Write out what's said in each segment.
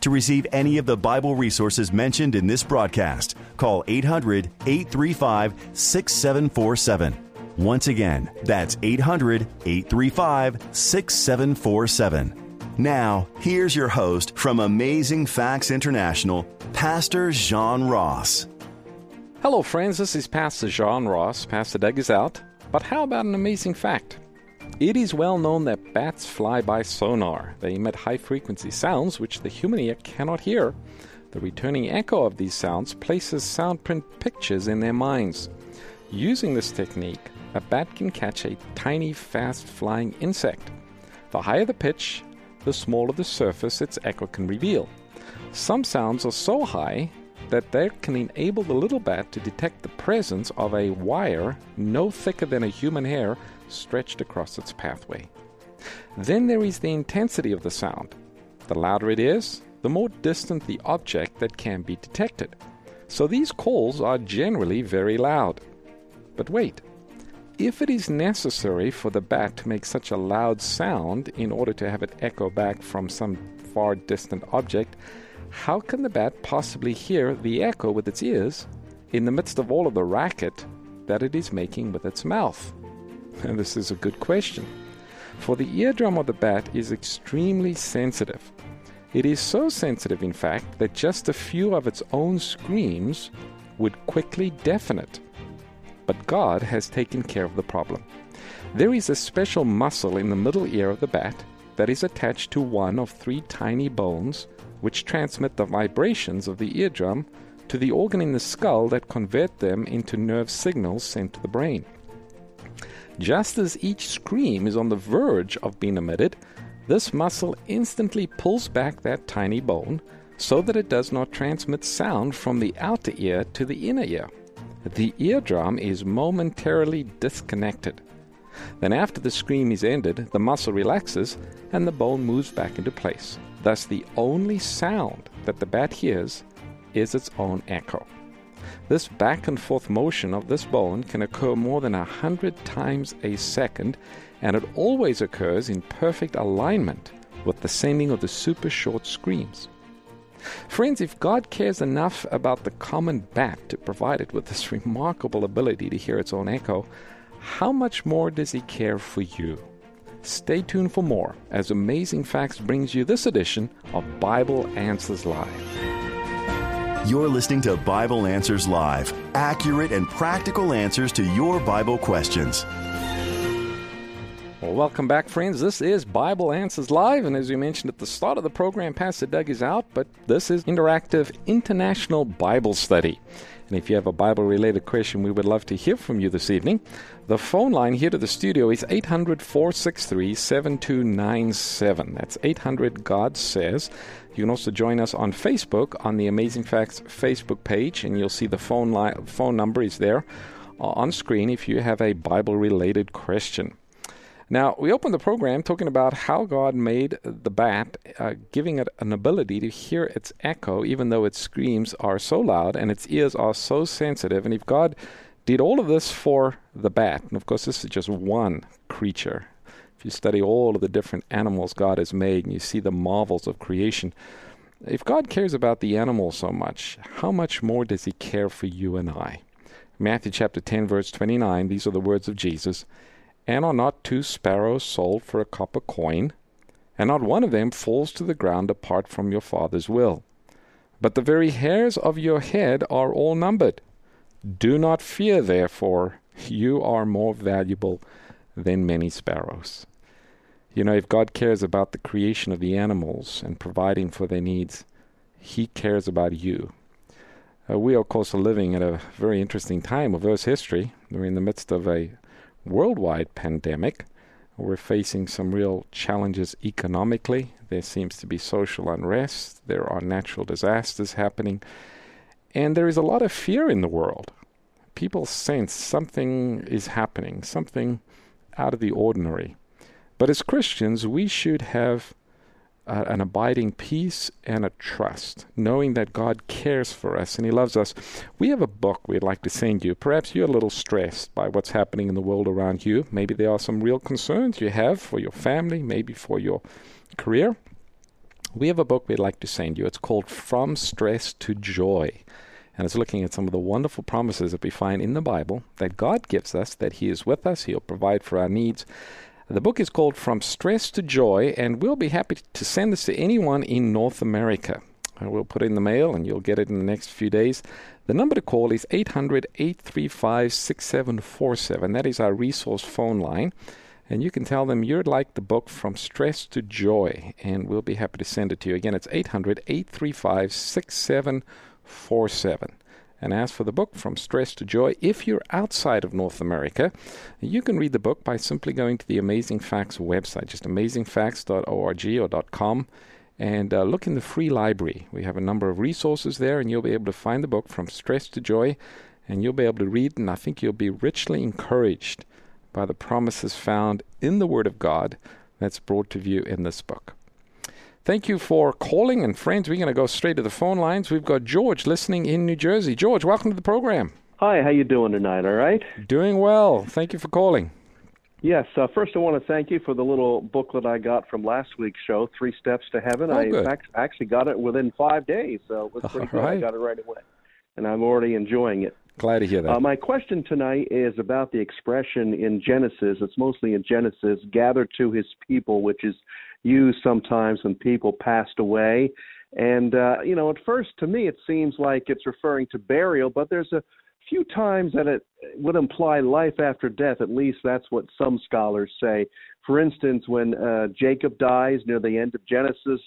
To receive any of the Bible resources mentioned in this broadcast, call 800 835 6747. Once again, that's 800 835 6747. Now, here's your host from Amazing Facts International, Pastor Jean Ross. Hello, friends. This is Pastor Jean Ross. Pastor Doug is out. But how about an amazing fact? It is well known that bats fly by sonar. They emit high frequency sounds which the human ear cannot hear. The returning echo of these sounds places soundprint pictures in their minds. Using this technique, a bat can catch a tiny, fast flying insect. The higher the pitch, the smaller the surface its echo can reveal. Some sounds are so high that they can enable the little bat to detect the presence of a wire no thicker than a human hair stretched across its pathway. Then there is the intensity of the sound. The louder it is, the more distant the object that can be detected. So these calls are generally very loud. But wait, if it is necessary for the bat to make such a loud sound in order to have it echo back from some far distant object, how can the bat possibly hear the echo with its ears in the midst of all of the racket that it is making with its mouth? And this is a good question. For the eardrum of the bat is extremely sensitive. It is so sensitive, in fact, that just a few of its own screams would quickly deafen it. But God has taken care of the problem. There is a special muscle in the middle ear of the bat that is attached to one of three tiny bones which transmit the vibrations of the eardrum to the organ in the skull that convert them into nerve signals sent to the brain. Just as each scream is on the verge of being emitted, this muscle instantly pulls back that tiny bone so that it does not transmit sound from the outer ear to the inner ear. The eardrum is momentarily disconnected. Then, after the scream is ended, the muscle relaxes and the bone moves back into place. Thus, the only sound that the bat hears is its own echo. This back and forth motion of this bone can occur more than a hundred times a second, and it always occurs in perfect alignment with the sending of the super short screams. Friends, if God cares enough about the common bat to provide it with this remarkable ability to hear its own echo, how much more does He care for you? Stay tuned for more as Amazing Facts brings you this edition of Bible Answers Live. You're listening to Bible Answers Live accurate and practical answers to your Bible questions. Well, welcome back, friends. This is Bible Answers Live, and as we mentioned at the start of the program, Pastor Doug is out, but this is interactive international Bible study. And if you have a Bible related question, we would love to hear from you this evening. The phone line here to the studio is 800 463 7297. That's 800 God Says. You can also join us on Facebook on the Amazing Facts Facebook page, and you'll see the phone line, phone number is there uh, on screen if you have a Bible related question. Now, we opened the program talking about how God made the bat, uh, giving it an ability to hear its echo, even though its screams are so loud and its ears are so sensitive. And if God did all of this for the bat, and of course, this is just one creature, if you study all of the different animals God has made and you see the marvels of creation, if God cares about the animals so much, how much more does He care for you and I? Matthew chapter 10, verse 29, these are the words of Jesus And are not two sparrows sold for a copper coin? And not one of them falls to the ground apart from your Father's will. But the very hairs of your head are all numbered. Do not fear, therefore, you are more valuable than many sparrows. You know, if God cares about the creation of the animals and providing for their needs, He cares about you. Uh, we, of course, are living at a very interesting time of Earth's history. We're in the midst of a worldwide pandemic. We're facing some real challenges economically. There seems to be social unrest. There are natural disasters happening. And there is a lot of fear in the world. People sense something is happening, something out of the ordinary. But as Christians, we should have uh, an abiding peace and a trust, knowing that God cares for us and He loves us. We have a book we'd like to send you. Perhaps you're a little stressed by what's happening in the world around you. Maybe there are some real concerns you have for your family, maybe for your career. We have a book we'd like to send you. It's called From Stress to Joy. And it's looking at some of the wonderful promises that we find in the Bible that God gives us, that He is with us, He'll provide for our needs, the book is called From Stress to Joy, and we'll be happy to send this to anyone in North America. We'll put it in the mail and you'll get it in the next few days. The number to call is 800 835 6747. That is our resource phone line. And you can tell them you'd like the book From Stress to Joy, and we'll be happy to send it to you. Again, it's 800 835 6747 and ask for the book From Stress to Joy. If you're outside of North America, you can read the book by simply going to the Amazing Facts website, just amazingfacts.org or .com, and uh, look in the free library. We have a number of resources there, and you'll be able to find the book From Stress to Joy, and you'll be able to read, and I think you'll be richly encouraged by the promises found in the Word of God that's brought to view in this book. Thank you for calling. And friends, we're going to go straight to the phone lines. We've got George listening in New Jersey. George, welcome to the program. Hi, how you doing tonight? All right? Doing well. Thank you for calling. Yes. Uh, first, I want to thank you for the little booklet I got from last week's show, Three Steps to Heaven. Oh, I good. actually got it within five days, so it was pretty All good. right. I got it right away, and I'm already enjoying it. Glad to hear that. Uh, my question tonight is about the expression in Genesis. It's mostly in Genesis, gathered to his people, which is used sometimes when people passed away. And, uh, you know, at first to me it seems like it's referring to burial, but there's a few times that it would imply life after death. At least that's what some scholars say. For instance, when uh, Jacob dies near the end of Genesis,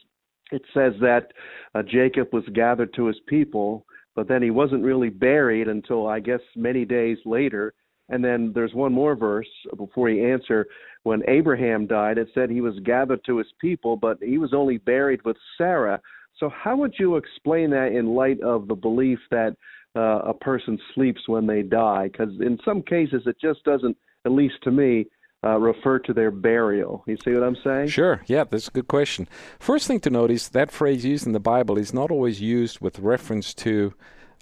it says that uh, Jacob was gathered to his people, but then he wasn't really buried until I guess many days later. And then there's one more verse before you answer. When Abraham died, it said he was gathered to his people, but he was only buried with Sarah. So, how would you explain that in light of the belief that uh, a person sleeps when they die? Because in some cases, it just doesn't, at least to me, uh, refer to their burial. You see what I'm saying? Sure. Yeah, that's a good question. First thing to notice that phrase used in the Bible is not always used with reference to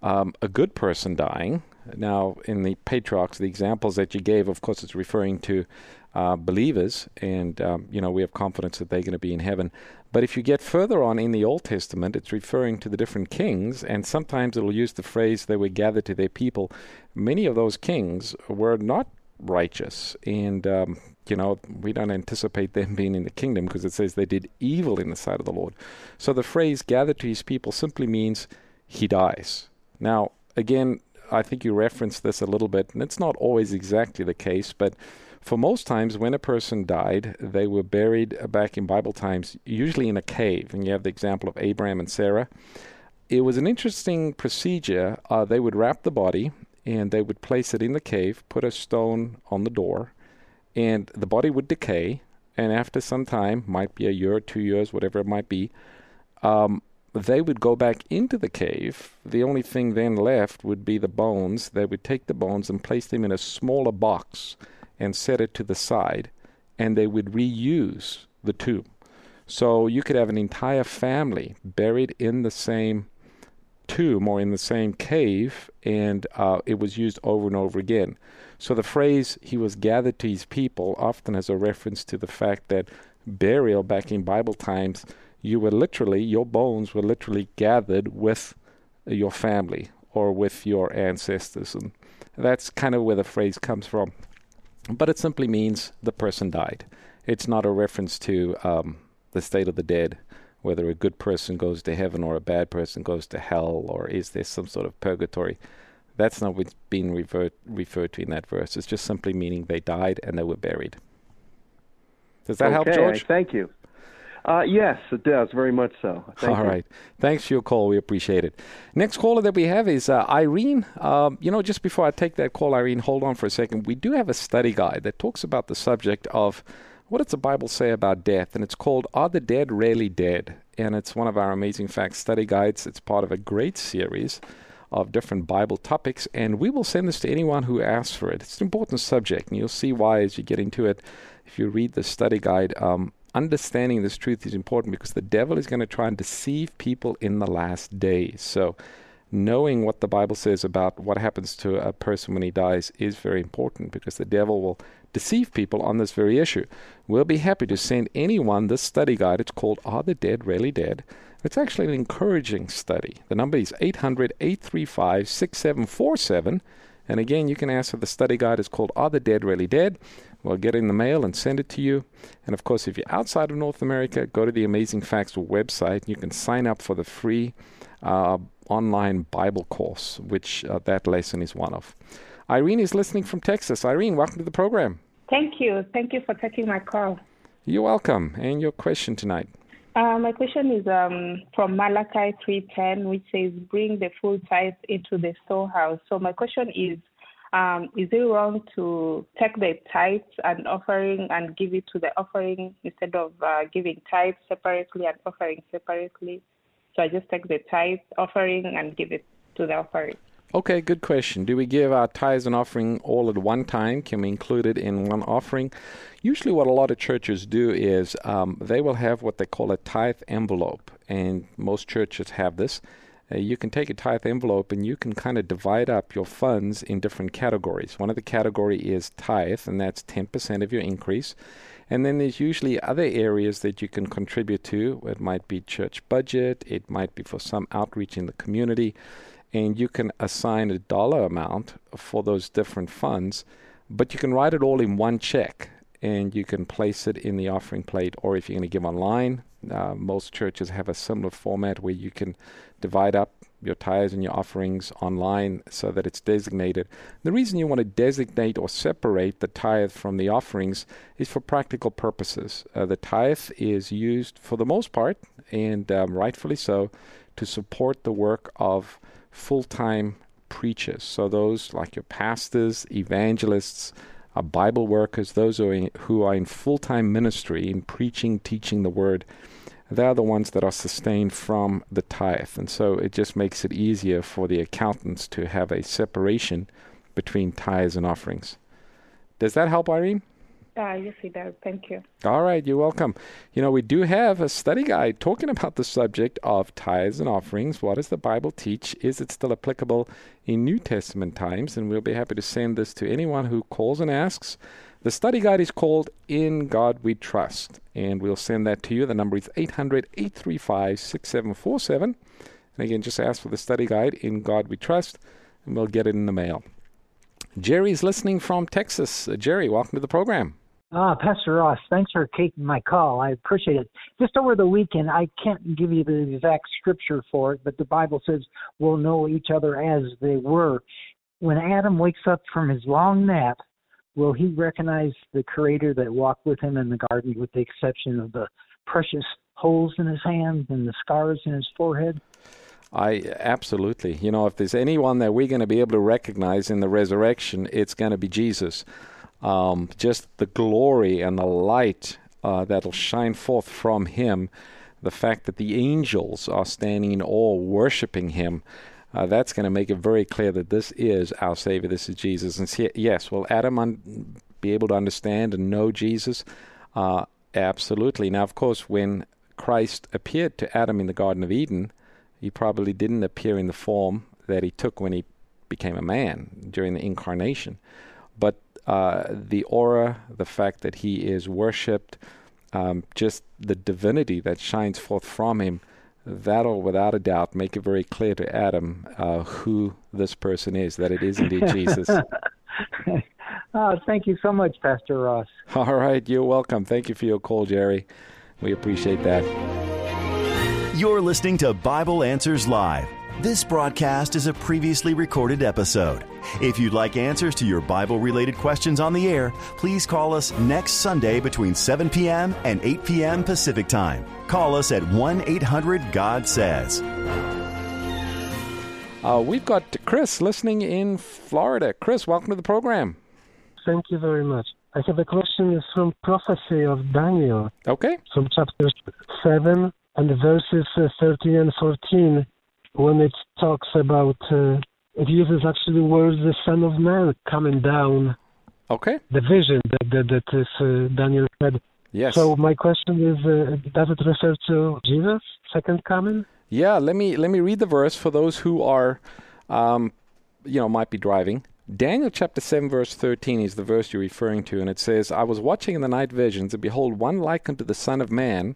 um, a good person dying. Now, in the patriarchs, the examples that you gave, of course, it's referring to uh, believers, and um, you know we have confidence that they're going to be in heaven. But if you get further on in the Old Testament, it's referring to the different kings, and sometimes it'll use the phrase "they were gathered to their people." Many of those kings were not righteous, and um, you know we don't anticipate them being in the kingdom because it says they did evil in the sight of the Lord. So the phrase "gathered to His people" simply means he dies. Now, again, I think you referenced this a little bit, and it's not always exactly the case, but for most times when a person died, they were buried back in Bible times, usually in a cave. And you have the example of Abraham and Sarah. It was an interesting procedure. Uh, they would wrap the body and they would place it in the cave, put a stone on the door, and the body would decay. And after some time, might be a year two years, whatever it might be, um, they would go back into the cave. The only thing then left would be the bones. They would take the bones and place them in a smaller box and set it to the side, and they would reuse the tomb. So you could have an entire family buried in the same tomb or in the same cave, and uh, it was used over and over again. So the phrase "he was gathered to his people" often has a reference to the fact that burial back in Bible times, you were literally your bones were literally gathered with your family or with your ancestors, and that's kind of where the phrase comes from. But it simply means the person died. It's not a reference to um, the state of the dead, whether a good person goes to heaven or a bad person goes to hell, or is there some sort of purgatory. That's not what's being revert, referred to in that verse. It's just simply meaning they died and they were buried. Does that okay, help, George? Thank you. Uh, yes, it does, very much so. Thank All you. right. Thanks for your call. We appreciate it. Next caller that we have is uh, Irene. Um, you know, just before I take that call, Irene, hold on for a second. We do have a study guide that talks about the subject of what does the Bible say about death? And it's called Are the Dead Really Dead? And it's one of our amazing facts study guides. It's part of a great series of different Bible topics, and we will send this to anyone who asks for it. It's an important subject, and you'll see why as you get into it. If you read the study guide, um, understanding this truth is important because the devil is going to try and deceive people in the last days. So, knowing what the Bible says about what happens to a person when he dies is very important because the devil will deceive people on this very issue. We'll be happy to send anyone this study guide. It's called Are the Dead Really Dead? It's actually an encouraging study. The number is 800 835 6747. And again, you can ask for the study guide. It's called Are the Dead Really Dead? We'll get in the mail and send it to you. And of course, if you're outside of North America, go to the Amazing Facts website. You can sign up for the free uh, online Bible course, which uh, that lesson is one of. Irene is listening from Texas. Irene, welcome to the program. Thank you. Thank you for taking my call. You're welcome. And your question tonight? Uh, my question is um, from Malachi 3:10, which says, "Bring the full tithe into the storehouse." So my question is, um, is it wrong to take the tithes and offering and give it to the offering instead of uh, giving tithes separately and offering separately? So I just take the tithe offering and give it to the offering. Okay, good question. Do we give our tithes and offering all at one time? Can we include it in one offering? Usually, what a lot of churches do is um, they will have what they call a tithe envelope, and most churches have this. Uh, you can take a tithe envelope and you can kind of divide up your funds in different categories. One of the category is tithe, and that's 10% of your increase. And then there's usually other areas that you can contribute to. It might be church budget, it might be for some outreach in the community and you can assign a dollar amount for those different funds, but you can write it all in one check and you can place it in the offering plate, or if you're going to give online, uh, most churches have a similar format where you can divide up your tithes and your offerings online so that it's designated. The reason you want to designate or separate the tithe from the offerings is for practical purposes. Uh, the tithe is used for the most part, and um, rightfully so, to support the work of full time preachers. So, those like your pastors, evangelists, uh, Bible workers, those who are in, who are in full time ministry in preaching, teaching the word, they're the ones that are sustained from the tithe. And so it just makes it easier for the accountants to have a separation between tithes and offerings. Does that help, Irene? Uh, yes, it does. Thank you. All right, you're welcome. You know, we do have a study guide talking about the subject of tithes and offerings. What does the Bible teach? Is it still applicable in New Testament times? And we'll be happy to send this to anyone who calls and asks. The study guide is called In God We Trust, and we'll send that to you. The number is 800 835 6747. And again, just ask for the study guide, In God We Trust, and we'll get it in the mail. Jerry's listening from Texas. Uh, Jerry, welcome to the program. Ah, Pastor Ross, thanks for taking my call. I appreciate it. Just over the weekend, I can't give you the exact scripture for it, but the Bible says we'll know each other as they were. When Adam wakes up from his long nap, will he recognize the Creator that walked with him in the garden, with the exception of the precious holes in his hands and the scars in his forehead? I absolutely. You know, if there's anyone that we're going to be able to recognize in the resurrection, it's going to be Jesus um, just the glory and the light uh, that'll shine forth from him, the fact that the angels are standing in awe, worshiping him, uh, that's going to make it very clear that this is our Savior, this is Jesus. And see, yes, will Adam un- be able to understand and know Jesus? Uh, absolutely. Now, of course, when Christ appeared to Adam in the Garden of Eden, he probably didn't appear in the form that he took when he became a man during the incarnation. But uh, the aura, the fact that he is worshipped, um, just the divinity that shines forth from him, that'll without a doubt make it very clear to Adam uh, who this person is, that it is indeed Jesus. oh, thank you so much, Pastor Ross. All right, you're welcome. Thank you for your call, Jerry. We appreciate that. You're listening to Bible Answers Live. This broadcast is a previously recorded episode. If you'd like answers to your Bible related questions on the air, please call us next Sunday between 7 p.m. and 8 p.m. Pacific Time. Call us at 1 800 God Says. Uh, we've got Chris listening in Florida. Chris, welcome to the program. Thank you very much. I have a question from prophecy of Daniel. Okay. From chapter 7 and verses uh, 13 and 14, when it talks about, uh, it uses actually words the Son of Man coming down. Okay. The vision that, that, that is, uh, Daniel said. Yes. So my question is, uh, does it refer to Jesus' second coming? Yeah, let me let me read the verse for those who are, um, you know, might be driving. Daniel chapter 7, verse 13 is the verse you're referring to, and it says, I was watching in the night visions, and behold, one like unto the Son of Man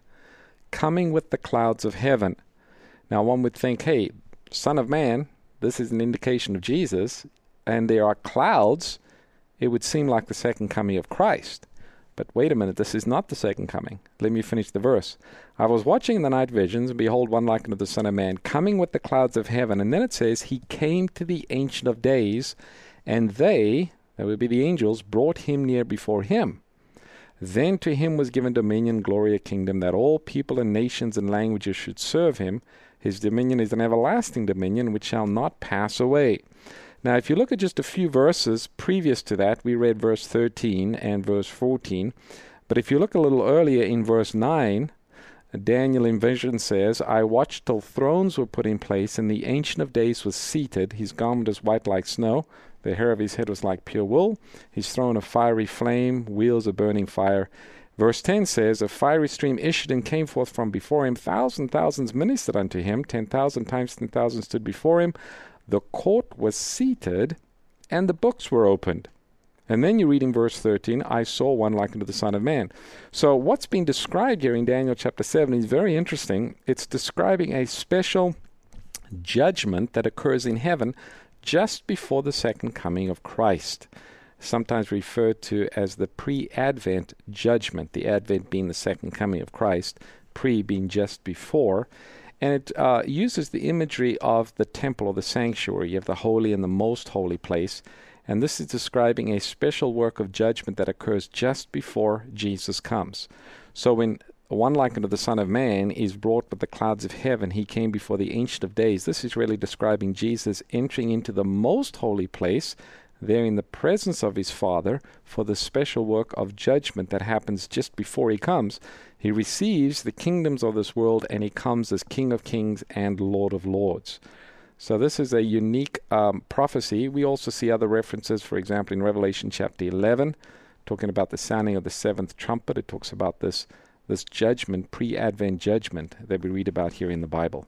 coming with the clouds of heaven. Now, one would think, hey, Son of Man, this is an indication of Jesus, and there are clouds. It would seem like the second coming of Christ. But wait a minute, this is not the second coming. Let me finish the verse. I was watching the night visions, and behold, one like unto the Son of Man, coming with the clouds of heaven. And then it says, He came to the Ancient of Days, and they, that would be the angels, brought him near before him. Then to him was given dominion, glory, a kingdom, that all people and nations and languages should serve him. His dominion is an everlasting dominion which shall not pass away. Now, if you look at just a few verses previous to that, we read verse 13 and verse 14. But if you look a little earlier in verse 9, Daniel in vision says, I watched till thrones were put in place, and the Ancient of Days was seated. His garment was white like snow. The hair of his head was like pure wool. His throne a fiery flame, wheels of burning fire. Verse 10 says, A fiery stream issued and came forth from before him. Thousand thousands ministered unto him. Ten thousand times ten thousand stood before him. The court was seated, and the books were opened. And then you read in verse 13, I saw one like unto the Son of Man. So what's being described here in Daniel chapter 7 is very interesting. It's describing a special judgment that occurs in heaven just before the second coming of Christ, sometimes referred to as the pre Advent judgment, the Advent being the second coming of Christ, pre being just before. And it uh, uses the imagery of the temple or the sanctuary. Have the holy and the most holy place. And this is describing a special work of judgment that occurs just before Jesus comes. So when one like unto the Son of Man is brought with the clouds of heaven. He came before the Ancient of Days. This is really describing Jesus entering into the most holy place, there in the presence of his Father, for the special work of judgment that happens just before he comes. He receives the kingdoms of this world and he comes as King of Kings and Lord of Lords. So, this is a unique um, prophecy. We also see other references, for example, in Revelation chapter 11, talking about the sounding of the seventh trumpet. It talks about this this judgment, pre Advent judgment that we read about here in the Bible.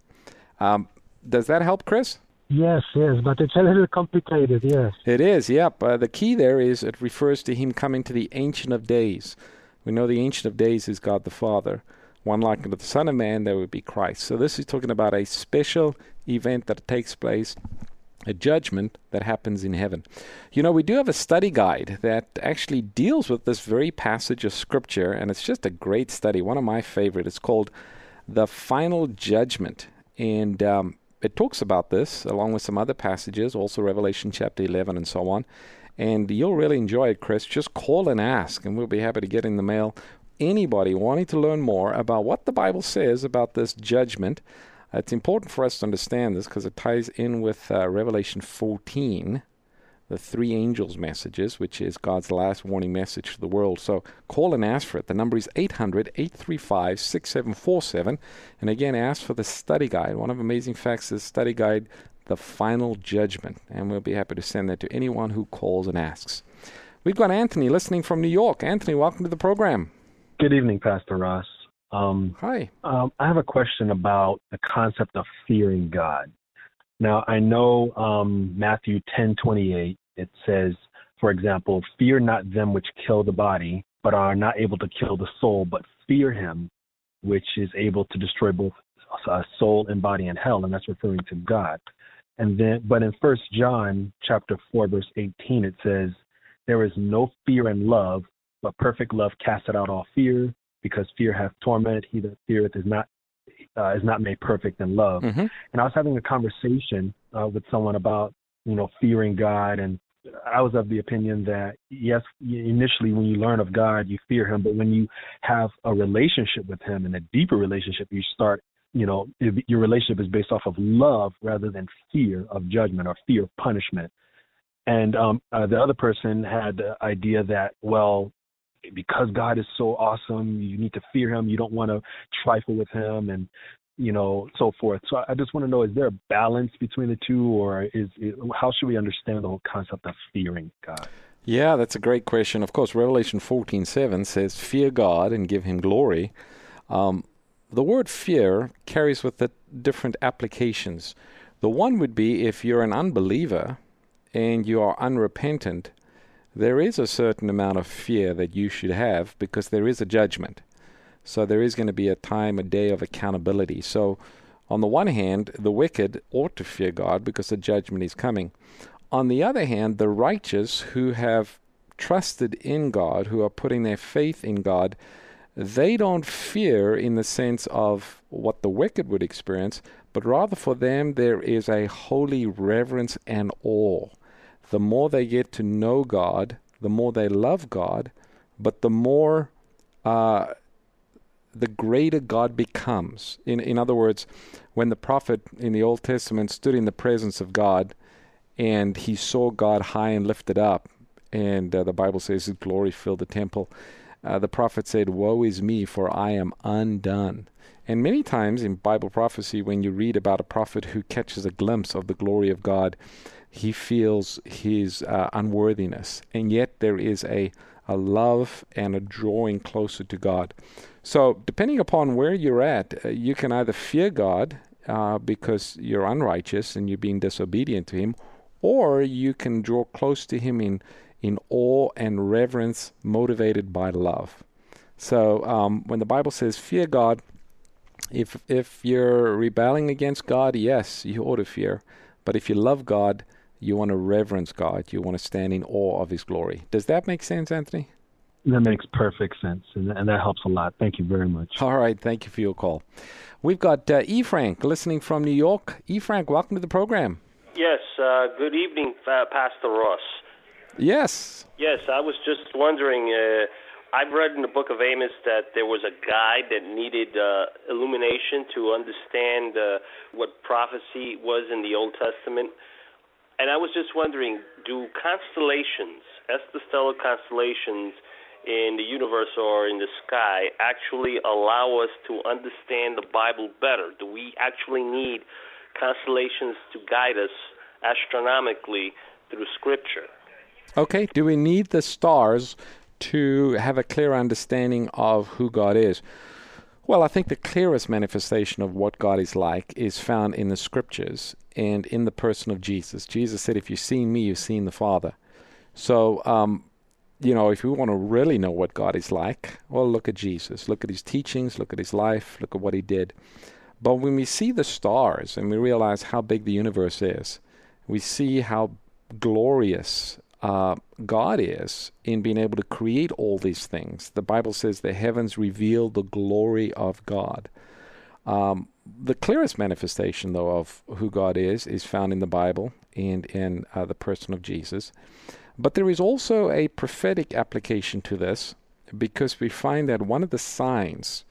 Um, does that help, Chris? Yes, yes, but it's a little complicated, yes. It is, yep. Uh, the key there is it refers to him coming to the Ancient of Days. We know the Ancient of Days is God the Father. One like unto the Son of Man, there would be Christ. So this is talking about a special event that takes place a judgment that happens in heaven. You know, we do have a study guide that actually deals with this very passage of Scripture, and it's just a great study, one of my favorite. It's called The Final Judgment. And um, it talks about this along with some other passages, also Revelation chapter 11 and so on. And you'll really enjoy it, Chris. Just call and ask, and we'll be happy to get in the mail anybody wanting to learn more about what the Bible says about this judgment. It's important for us to understand this because it ties in with uh, Revelation 14, the three angels' messages, which is God's last warning message to the world. So call and ask for it. The number is 800 835 6747. And again, ask for the study guide. One of Amazing Facts is study guide, The Final Judgment. And we'll be happy to send that to anyone who calls and asks. We've got Anthony listening from New York. Anthony, welcome to the program. Good evening, Pastor Ross. Um, Hi. Um, I have a question about the concept of fearing God. Now, I know um, Matthew ten twenty eight. It says, for example, "Fear not them which kill the body, but are not able to kill the soul, but fear Him, which is able to destroy both uh, soul and body in hell," and that's referring to God. And then, but in First John chapter four verse eighteen, it says, "There is no fear in love, but perfect love casteth out all fear, because fear hath torment. He that feareth is not uh, is not made perfect in love. Mm-hmm. And I was having a conversation uh, with someone about you know fearing God, and I was of the opinion that yes, initially when you learn of God, you fear Him, but when you have a relationship with Him and a deeper relationship, you start you know your relationship is based off of love rather than fear of judgment or fear of punishment. And um, uh, the other person had the idea that, well, because God is so awesome, you need to fear Him. You don't want to trifle with Him, and you know, so forth. So I just want to know: is there a balance between the two, or is it, how should we understand the whole concept of fearing God? Yeah, that's a great question. Of course, Revelation fourteen seven says, "Fear God and give Him glory." Um, the word fear carries with it different applications. The one would be if you're an unbeliever and you are unrepentant, there is a certain amount of fear that you should have because there is a judgment. So there is going to be a time, a day of accountability. So, on the one hand, the wicked ought to fear God because the judgment is coming. On the other hand, the righteous who have trusted in God, who are putting their faith in God, they don't fear in the sense of what the wicked would experience, but rather for them there is a holy reverence and awe. The more they get to know God, the more they love God, but the more, uh, the greater God becomes. In, in other words, when the prophet in the Old Testament stood in the presence of God and he saw God high and lifted up, and uh, the Bible says his glory filled the temple uh, the prophet said, Woe is me, for I am undone. And many times in Bible prophecy, when you read about a prophet who catches a glimpse of the glory of God, he feels his uh, unworthiness. And yet there is a, a love and a drawing closer to God. So, depending upon where you're at, uh, you can either fear God uh, because you're unrighteous and you're being disobedient to Him, or you can draw close to Him in in awe and reverence motivated by love. So um, when the Bible says fear God, if if you're rebelling against God, yes, you ought to fear. But if you love God, you want to reverence God. You want to stand in awe of His glory. Does that make sense, Anthony? That makes perfect sense, and, and that helps a lot. Thank you very much. All right, thank you for your call. We've got uh, E. Frank listening from New York. E. Frank, welcome to the program. Yes, uh, good evening, uh, Pastor Ross. Yes. Yes, I was just wondering. Uh, I've read in the book of Amos that there was a guide that needed uh, illumination to understand uh, what prophecy was in the Old Testament. And I was just wondering do constellations, stellar constellations in the universe or in the sky, actually allow us to understand the Bible better? Do we actually need constellations to guide us astronomically through Scripture? Okay, do we need the stars to have a clear understanding of who God is? Well, I think the clearest manifestation of what God is like is found in the scriptures and in the person of Jesus. Jesus said, If you've seen me, you've seen the Father. So, um, you know, if we want to really know what God is like, well, look at Jesus. Look at his teachings, look at his life, look at what he did. But when we see the stars and we realize how big the universe is, we see how glorious uh, God is in being able to create all these things. The Bible says the heavens reveal the glory of God. Um, the clearest manifestation, though, of who God is, is found in the Bible and in uh, the person of Jesus. But there is also a prophetic application to this because we find that one of the signs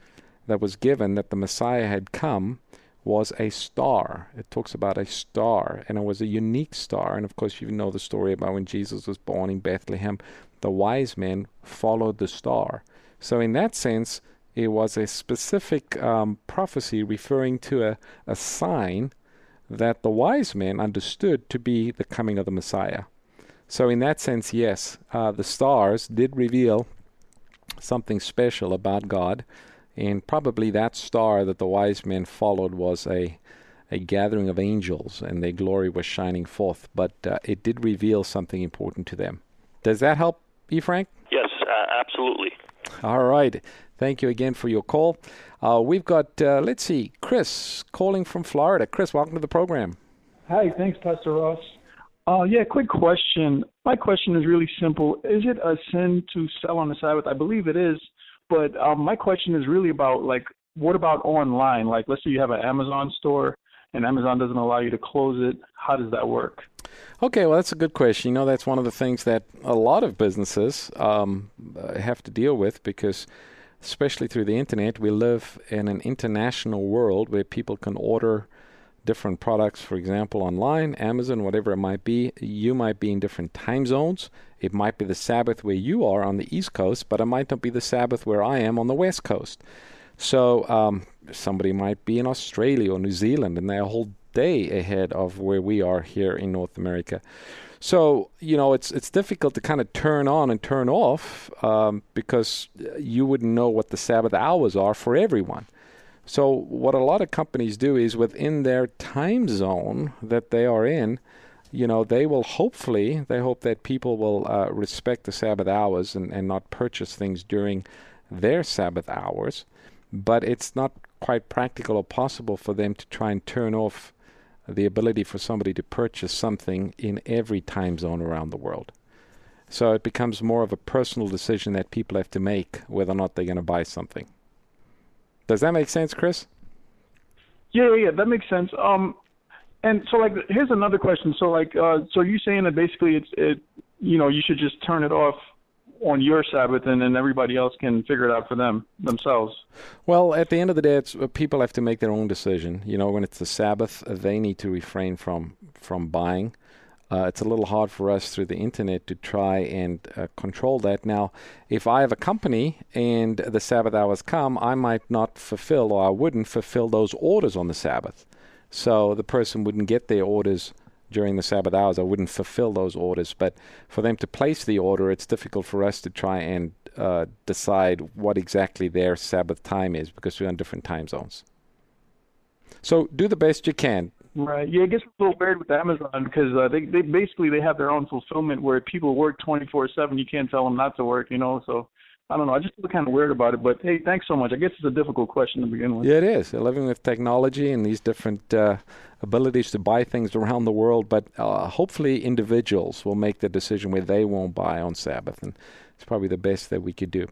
that was given that the Messiah had come was a star. It talks about a star, and it was a unique star. And of course, you know the story about when Jesus was born in Bethlehem, the wise men followed the star. So, in that sense, it was a specific um, prophecy referring to a, a sign that the wise men understood to be the coming of the Messiah. So, in that sense, yes, uh, the stars did reveal something special about God and probably that star that the wise men followed was a a gathering of angels, and their glory was shining forth. But uh, it did reveal something important to them. Does that help you, Frank? Yes, uh, absolutely. All right. Thank you again for your call. Uh, we've got, uh, let's see, Chris calling from Florida. Chris, welcome to the program. Hi, thanks, Pastor Ross. Uh, yeah, quick question. My question is really simple. Is it a sin to sell on the Sabbath? I believe it is. But um, my question is really about like, what about online? Like, let's say you have an Amazon store and Amazon doesn't allow you to close it. How does that work? Okay, well, that's a good question. You know, that's one of the things that a lot of businesses um, have to deal with because, especially through the internet, we live in an international world where people can order different products, for example, online, Amazon, whatever it might be, you might be in different time zones. It might be the Sabbath where you are on the East Coast, but it might not be the Sabbath where I am on the West Coast. So um, somebody might be in Australia or New Zealand, and they're a whole day ahead of where we are here in North America. So you know it's it's difficult to kind of turn on and turn off um, because you wouldn't know what the Sabbath hours are for everyone. So what a lot of companies do is within their time zone that they are in, you know, they will hopefully they hope that people will uh, respect the Sabbath hours and, and not purchase things during their Sabbath hours. But it's not quite practical or possible for them to try and turn off the ability for somebody to purchase something in every time zone around the world. So it becomes more of a personal decision that people have to make whether or not they're going to buy something. Does that make sense, Chris? Yeah, yeah, that makes sense. Um, and so like, here's another question. So like, uh, so you saying that basically it's it, you know, you should just turn it off on your Sabbath, and then everybody else can figure it out for them themselves. Well, at the end of the day, it's uh, people have to make their own decision. You know, when it's the Sabbath, uh, they need to refrain from from buying. Uh, it's a little hard for us through the internet to try and uh, control that. Now, if I have a company and the Sabbath hours come, I might not fulfill or I wouldn't fulfill those orders on the Sabbath. So the person wouldn't get their orders during the Sabbath hours. I wouldn't fulfill those orders. But for them to place the order, it's difficult for us to try and uh, decide what exactly their Sabbath time is because we're on different time zones. So do the best you can. Right. Yeah, it gets a little weird with Amazon because uh, they they basically they have their own fulfillment where people work twenty four seven. You can't tell them not to work. You know, so I don't know. I just feel kind of weird about it. But hey, thanks so much. I guess it's a difficult question to begin with. Yeah, it is. Living with technology and these different uh, abilities to buy things around the world, but uh, hopefully individuals will make the decision where they won't buy on Sabbath, and it's probably the best that we could do.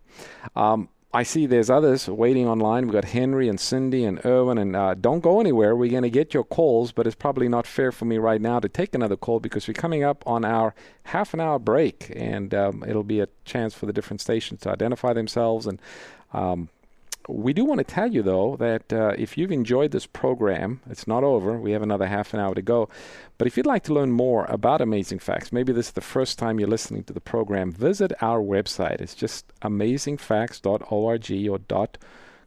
Um, I see there's others waiting online. We've got Henry and Cindy and Irwin. and uh, don't go anywhere. We're going to get your calls, but it's probably not fair for me right now to take another call because we're coming up on our half an hour break, and um, it'll be a chance for the different stations to identify themselves and um, we do want to tell you, though, that uh, if you've enjoyed this program, it's not over. We have another half an hour to go. But if you'd like to learn more about Amazing Facts, maybe this is the first time you're listening to the program, visit our website. It's just amazingfacts.org or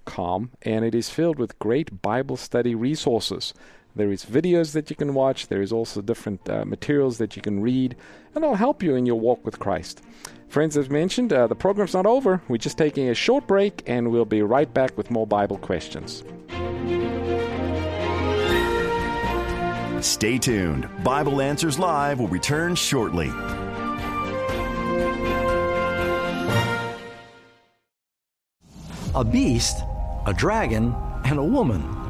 .com, and it is filled with great Bible study resources. There is videos that you can watch. There is also different uh, materials that you can read, and it'll help you in your walk with Christ. Friends, as mentioned, uh, the program's not over. We're just taking a short break, and we'll be right back with more Bible questions. Stay tuned. Bible Answers Live will return shortly. A beast, a dragon, and a woman.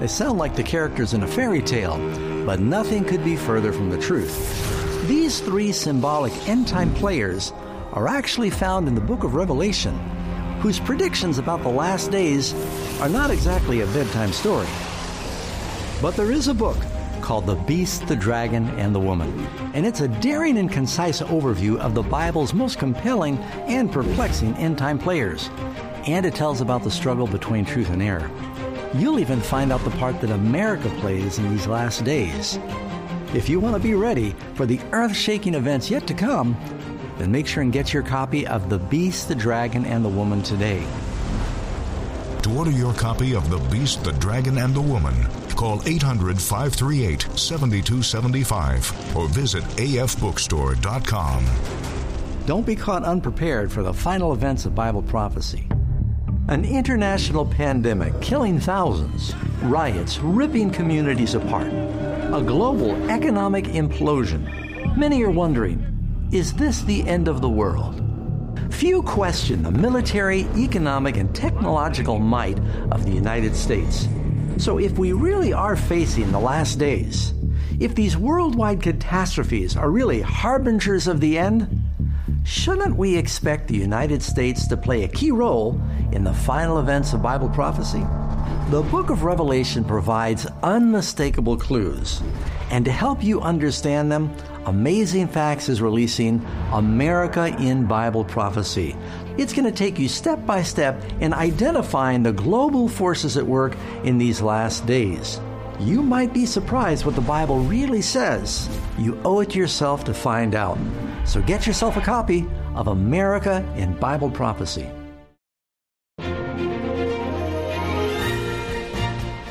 They sound like the characters in a fairy tale, but nothing could be further from the truth. These three symbolic end time players are actually found in the book of Revelation, whose predictions about the last days are not exactly a bedtime story. But there is a book called The Beast, the Dragon, and the Woman, and it's a daring and concise overview of the Bible's most compelling and perplexing end time players. And it tells about the struggle between truth and error. You'll even find out the part that America plays in these last days. If you want to be ready for the earth shaking events yet to come, then make sure and get your copy of The Beast, the Dragon, and the Woman today. To order your copy of The Beast, the Dragon, and the Woman, call 800 538 7275 or visit afbookstore.com. Don't be caught unprepared for the final events of Bible prophecy. An international pandemic killing thousands, riots ripping communities apart, a global economic implosion. Many are wondering is this the end of the world? Few question the military, economic, and technological might of the United States. So, if we really are facing the last days, if these worldwide catastrophes are really harbingers of the end, shouldn't we expect the United States to play a key role in the final events of Bible prophecy? The book of Revelation provides unmistakable clues, and to help you understand them, Amazing Facts is releasing America in Bible Prophecy. It's going to take you step by step in identifying the global forces at work in these last days. You might be surprised what the Bible really says. You owe it to yourself to find out. So get yourself a copy of America in Bible Prophecy.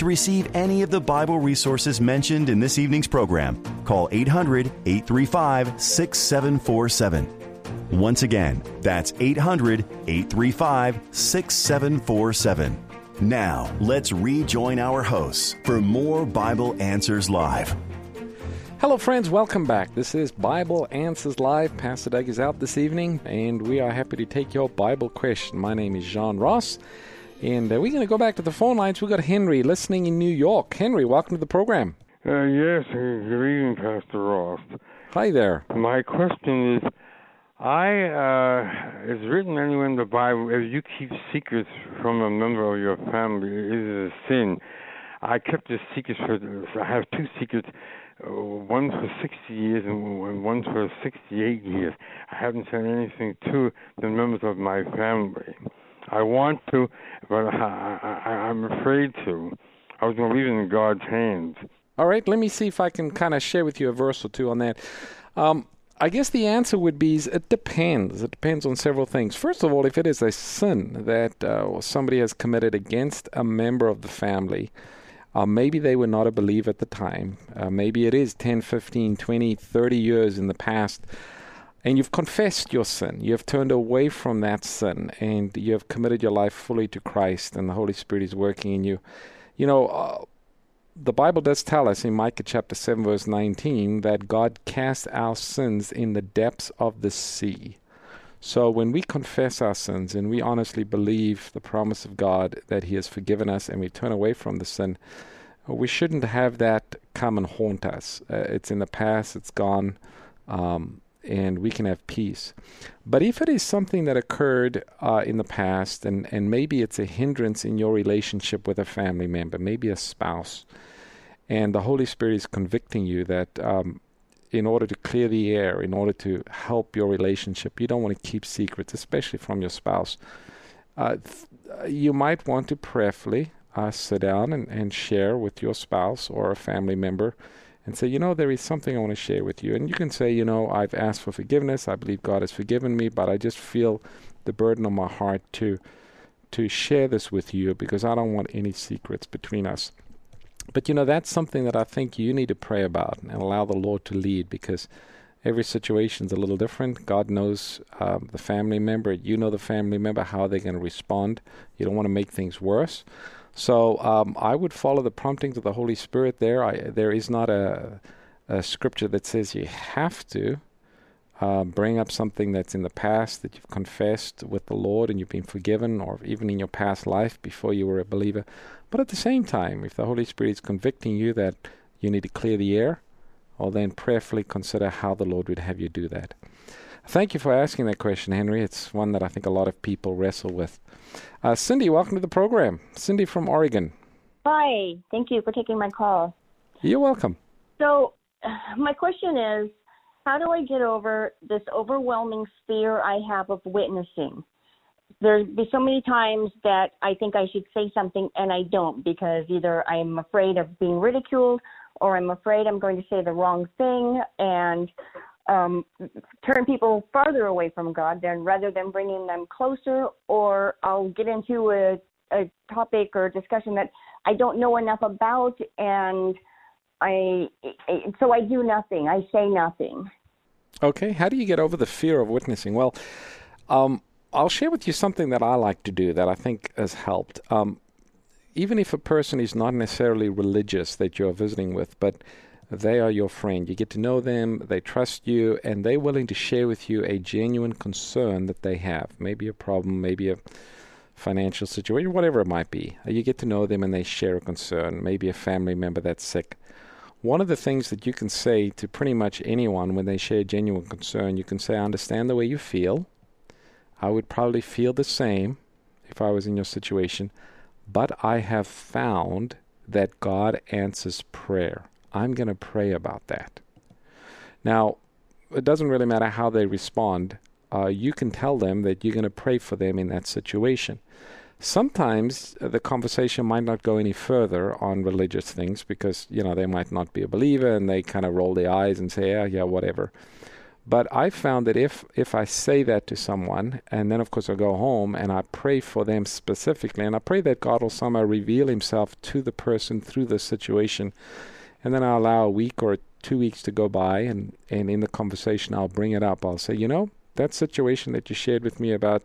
To receive any of the Bible resources mentioned in this evening's program, call 800 835 6747. Once again, that's 800 835 6747. Now, let's rejoin our hosts for more Bible Answers Live. Hello, friends. Welcome back. This is Bible Answers Live. Pastor Doug is out this evening, and we are happy to take your Bible question. My name is Jean Ross, and uh, we're going to go back to the phone lines. We've got Henry listening in New York. Henry, welcome to the program. Uh, yes, good evening, Pastor Ross. Hi there. My question is I, uh, it's written anywhere in the Bible, if you keep secrets from a member of your family, it is a sin. I kept the secrets for, I have two secrets, uh, one for 60 years and one for 68 years. I haven't said anything to the members of my family. I want to, but I, I, I'm afraid to. I was going to leave it in God's hands. All right, let me see if I can kind of share with you a verse or two on that. Um, I guess the answer would be it depends. It depends on several things. First of all, if it is a sin that uh, somebody has committed against a member of the family, uh, maybe they were not a believer at the time. Uh, maybe it is 10, 15, 20, 30 years in the past, and you've confessed your sin. You have turned away from that sin, and you have committed your life fully to Christ, and the Holy Spirit is working in you. You know, uh, the Bible does tell us in Micah chapter 7, verse 19, that God cast our sins in the depths of the sea. So when we confess our sins and we honestly believe the promise of God that He has forgiven us and we turn away from the sin, we shouldn't have that come and haunt us. Uh, it's in the past, it's gone, um, and we can have peace. But if it is something that occurred uh, in the past, and, and maybe it's a hindrance in your relationship with a family member, maybe a spouse, and the Holy Spirit is convicting you that um, in order to clear the air, in order to help your relationship, you don't want to keep secrets, especially from your spouse. Uh, th- you might want to prayerfully uh, sit down and, and share with your spouse or a family member and say, you know, there is something I want to share with you. And you can say, you know, I've asked for forgiveness. I believe God has forgiven me, but I just feel the burden on my heart to to share this with you because I don't want any secrets between us. But you know, that's something that I think you need to pray about and allow the Lord to lead because every situation is a little different. God knows um, the family member, you know the family member, how they're going to respond. You don't want to make things worse. So um, I would follow the promptings of the Holy Spirit there. I, there is not a, a, scripture that says you have to uh, bring up something that's in the past that you've confessed with the Lord and you've been forgiven, or even in your past life before you were a believer. But at the same time, if the Holy Spirit is convicting you that you need to clear the air, well, then prayerfully consider how the Lord would have you do that. Thank you for asking that question, Henry. It's one that I think a lot of people wrestle with. Uh, Cindy, welcome to the program. Cindy from Oregon. Hi. Thank you for taking my call. You're welcome. So, my question is how do I get over this overwhelming fear I have of witnessing? there's be so many times that I think I should say something and I don't because either I'm afraid of being ridiculed or I'm afraid I'm going to say the wrong thing and um, turn people farther away from God than rather than bringing them closer or I'll get into a, a topic or discussion that I don't know enough about and I so I do nothing. I say nothing. Okay, how do you get over the fear of witnessing? Well, um, I'll share with you something that I like to do that I think has helped. Um, even if a person is not necessarily religious that you're visiting with, but they are your friend, you get to know them, they trust you, and they're willing to share with you a genuine concern that they have. Maybe a problem, maybe a financial situation, whatever it might be. You get to know them and they share a concern, maybe a family member that's sick. one of the things that you can say to pretty much anyone when they share a genuine concern, you can say, I understand the way you feel. I would probably feel the same if I was in your situation, but I have found that God answers prayer. I'm going to pray about that. Now, it doesn't really matter how they respond. Uh, you can tell them that you're going to pray for them in that situation. Sometimes uh, the conversation might not go any further on religious things because, you know, they might not be a believer and they kind of roll their eyes and say, yeah, yeah, whatever. But I found that if, if I say that to someone, and then of course I go home and I pray for them specifically, and I pray that God will somehow reveal Himself to the person through the situation, and then I'll allow a week or two weeks to go by, and, and in the conversation I'll bring it up. I'll say, you know, that situation that you shared with me about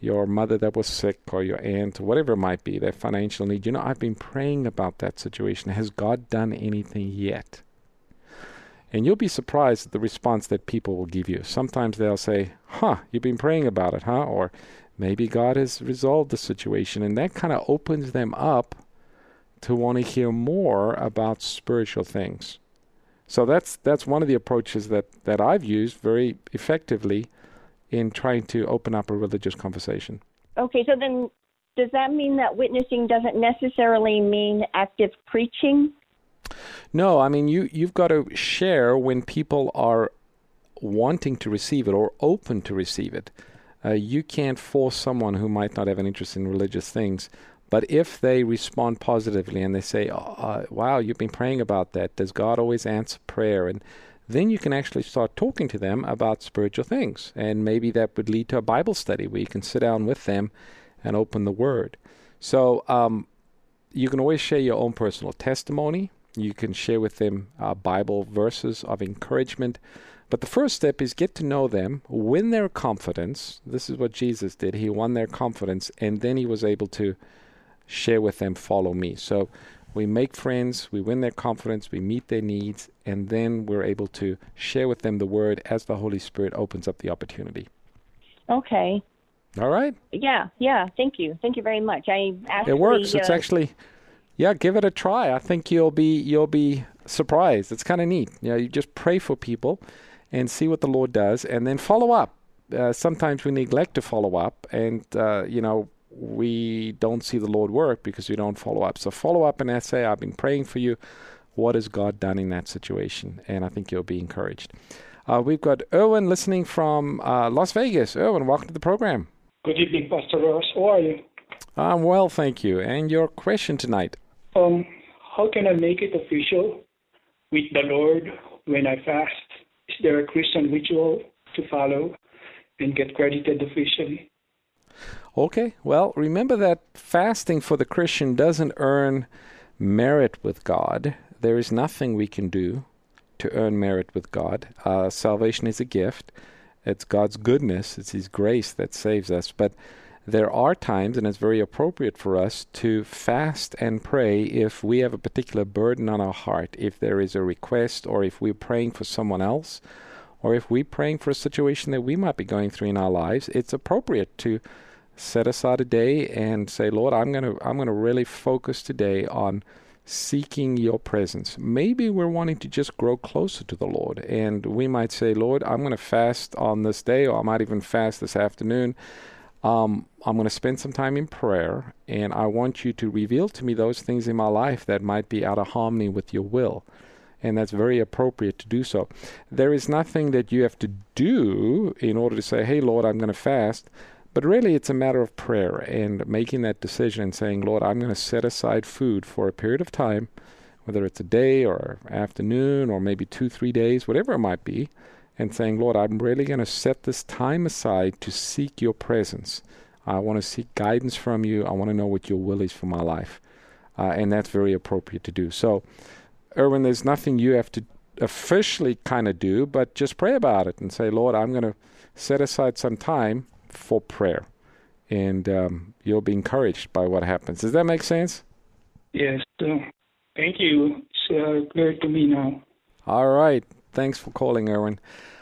your mother that was sick or your aunt or whatever it might be, their financial need. You know, I've been praying about that situation. Has God done anything yet? And you'll be surprised at the response that people will give you. Sometimes they'll say, Huh, you've been praying about it, huh? Or maybe God has resolved the situation. And that kind of opens them up to want to hear more about spiritual things. So that's that's one of the approaches that, that I've used very effectively in trying to open up a religious conversation. Okay, so then does that mean that witnessing doesn't necessarily mean active preaching? No, I mean you you've got to share when people are wanting to receive it or open to receive it. Uh, you can't force someone who might not have an interest in religious things. But if they respond positively and they say, oh, "Wow, you've been praying about that. Does God always answer prayer?" and then you can actually start talking to them about spiritual things. And maybe that would lead to a Bible study where you can sit down with them and open the Word. So um, you can always share your own personal testimony. You can share with them uh, Bible verses of encouragement. But the first step is get to know them, win their confidence. This is what Jesus did. He won their confidence, and then he was able to share with them, follow me. So we make friends, we win their confidence, we meet their needs, and then we're able to share with them the word as the Holy Spirit opens up the opportunity. Okay. All right. Yeah, yeah. Thank you. Thank you very much. I actually, It works. Uh, it's actually yeah, give it a try. I think you'll be you'll be surprised. It's kind of neat. You know, you just pray for people and see what the Lord does and then follow up. Uh, sometimes we neglect to follow up and uh, you know we don't see the Lord work because we don't follow up. So follow up and say, I've been praying for you. What has God done in that situation? And I think you'll be encouraged. Uh, we've got Erwin listening from uh, Las Vegas. Erwin, welcome to the program. Good evening, Pastor Ross. How are you? I'm well, thank you. And your question tonight? Um, how can I make it official with the Lord when I fast? Is there a Christian ritual to follow and get credited officially? Okay, well, remember that fasting for the Christian doesn't earn merit with God. There is nothing we can do to earn merit with God. Uh, salvation is a gift. It's God's goodness, it's His grace that saves us. But there are times, and it's very appropriate for us to fast and pray if we have a particular burden on our heart, if there is a request, or if we're praying for someone else, or if we're praying for a situation that we might be going through in our lives. It's appropriate to set aside a day and say, Lord, I'm going to I'm going to really focus today on seeking your presence. Maybe we're wanting to just grow closer to the Lord and we might say, Lord, I'm going to fast on this day or I might even fast this afternoon. Um, I'm going to spend some time in prayer and I want you to reveal to me those things in my life that might be out of harmony with your will. And that's very appropriate to do so. There is nothing that you have to do in order to say, Hey, Lord, I'm going to fast but really, it's a matter of prayer and making that decision and saying, Lord, I'm going to set aside food for a period of time, whether it's a day or afternoon or maybe two, three days, whatever it might be, and saying, Lord, I'm really going to set this time aside to seek your presence. I want to seek guidance from you. I want to know what your will is for my life. Uh, and that's very appropriate to do. So, Erwin, there's nothing you have to officially kind of do, but just pray about it and say, Lord, I'm going to set aside some time for prayer, and um, you'll be encouraged by what happens. Does that make sense? Yes. Uh, thank you. It's uh, clear to me now. All right. Thanks for calling, Erwin.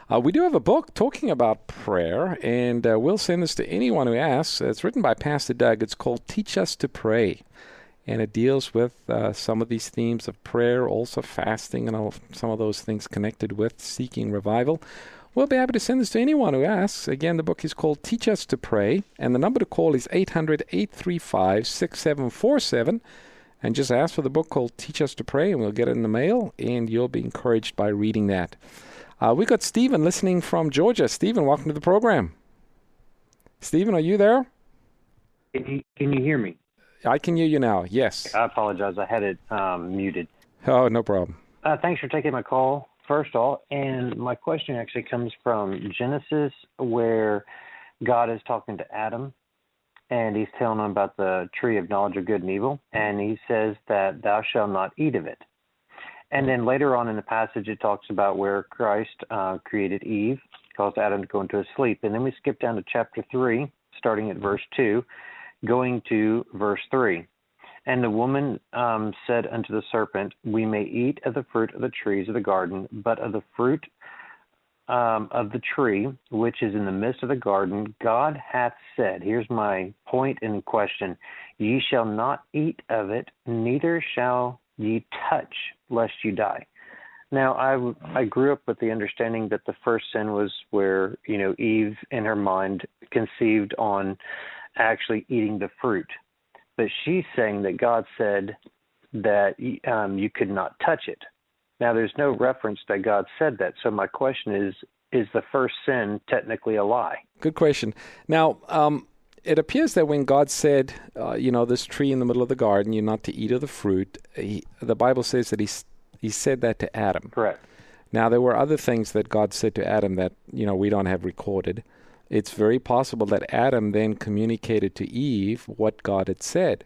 Uh, we do have a book talking about prayer, and uh, we'll send this to anyone who asks. It's written by Pastor Doug. It's called Teach Us to Pray. and it deals with uh, some of these themes of prayer, also fasting, and all, some of those things connected with seeking revival. We'll be happy to send this to anyone who asks. Again, the book is called Teach Us to Pray, and the number to call is 800 835 6747. And just ask for the book called Teach Us to Pray, and we'll get it in the mail, and you'll be encouraged by reading that. Uh, we got Stephen listening from Georgia. Stephen, welcome to the program. Stephen, are you there? Can you, can you hear me? I can hear you now. Yes. I apologize. I had it um, muted. Oh, no problem. Uh, thanks for taking my call, first of all. And my question actually comes from Genesis, where God is talking to Adam, and he's telling him about the tree of knowledge of good and evil. And he says that thou shalt not eat of it. And then later on in the passage, it talks about where Christ uh, created Eve, caused Adam to go into a sleep. And then we skip down to chapter 3, starting at verse 2 going to verse 3. And the woman um, said unto the serpent, We may eat of the fruit of the trees of the garden, but of the fruit um, of the tree which is in the midst of the garden, God hath said, Here's my point in question Ye shall not eat of it, neither shall ye touch, lest you die. Now, I, I grew up with the understanding that the first sin was where, you know, Eve in her mind conceived on actually eating the fruit. But she's saying that God said that um, you could not touch it. Now, there's no reference that God said that. So my question is: Is the first sin technically a lie? Good question. Now, um, it appears that when God said, uh, you know, this tree in the middle of the garden, you're not to eat of the fruit. He, the Bible says that he he said that to Adam. Correct. Now, there were other things that God said to Adam that you know we don't have recorded it's very possible that Adam then communicated to Eve what God had said.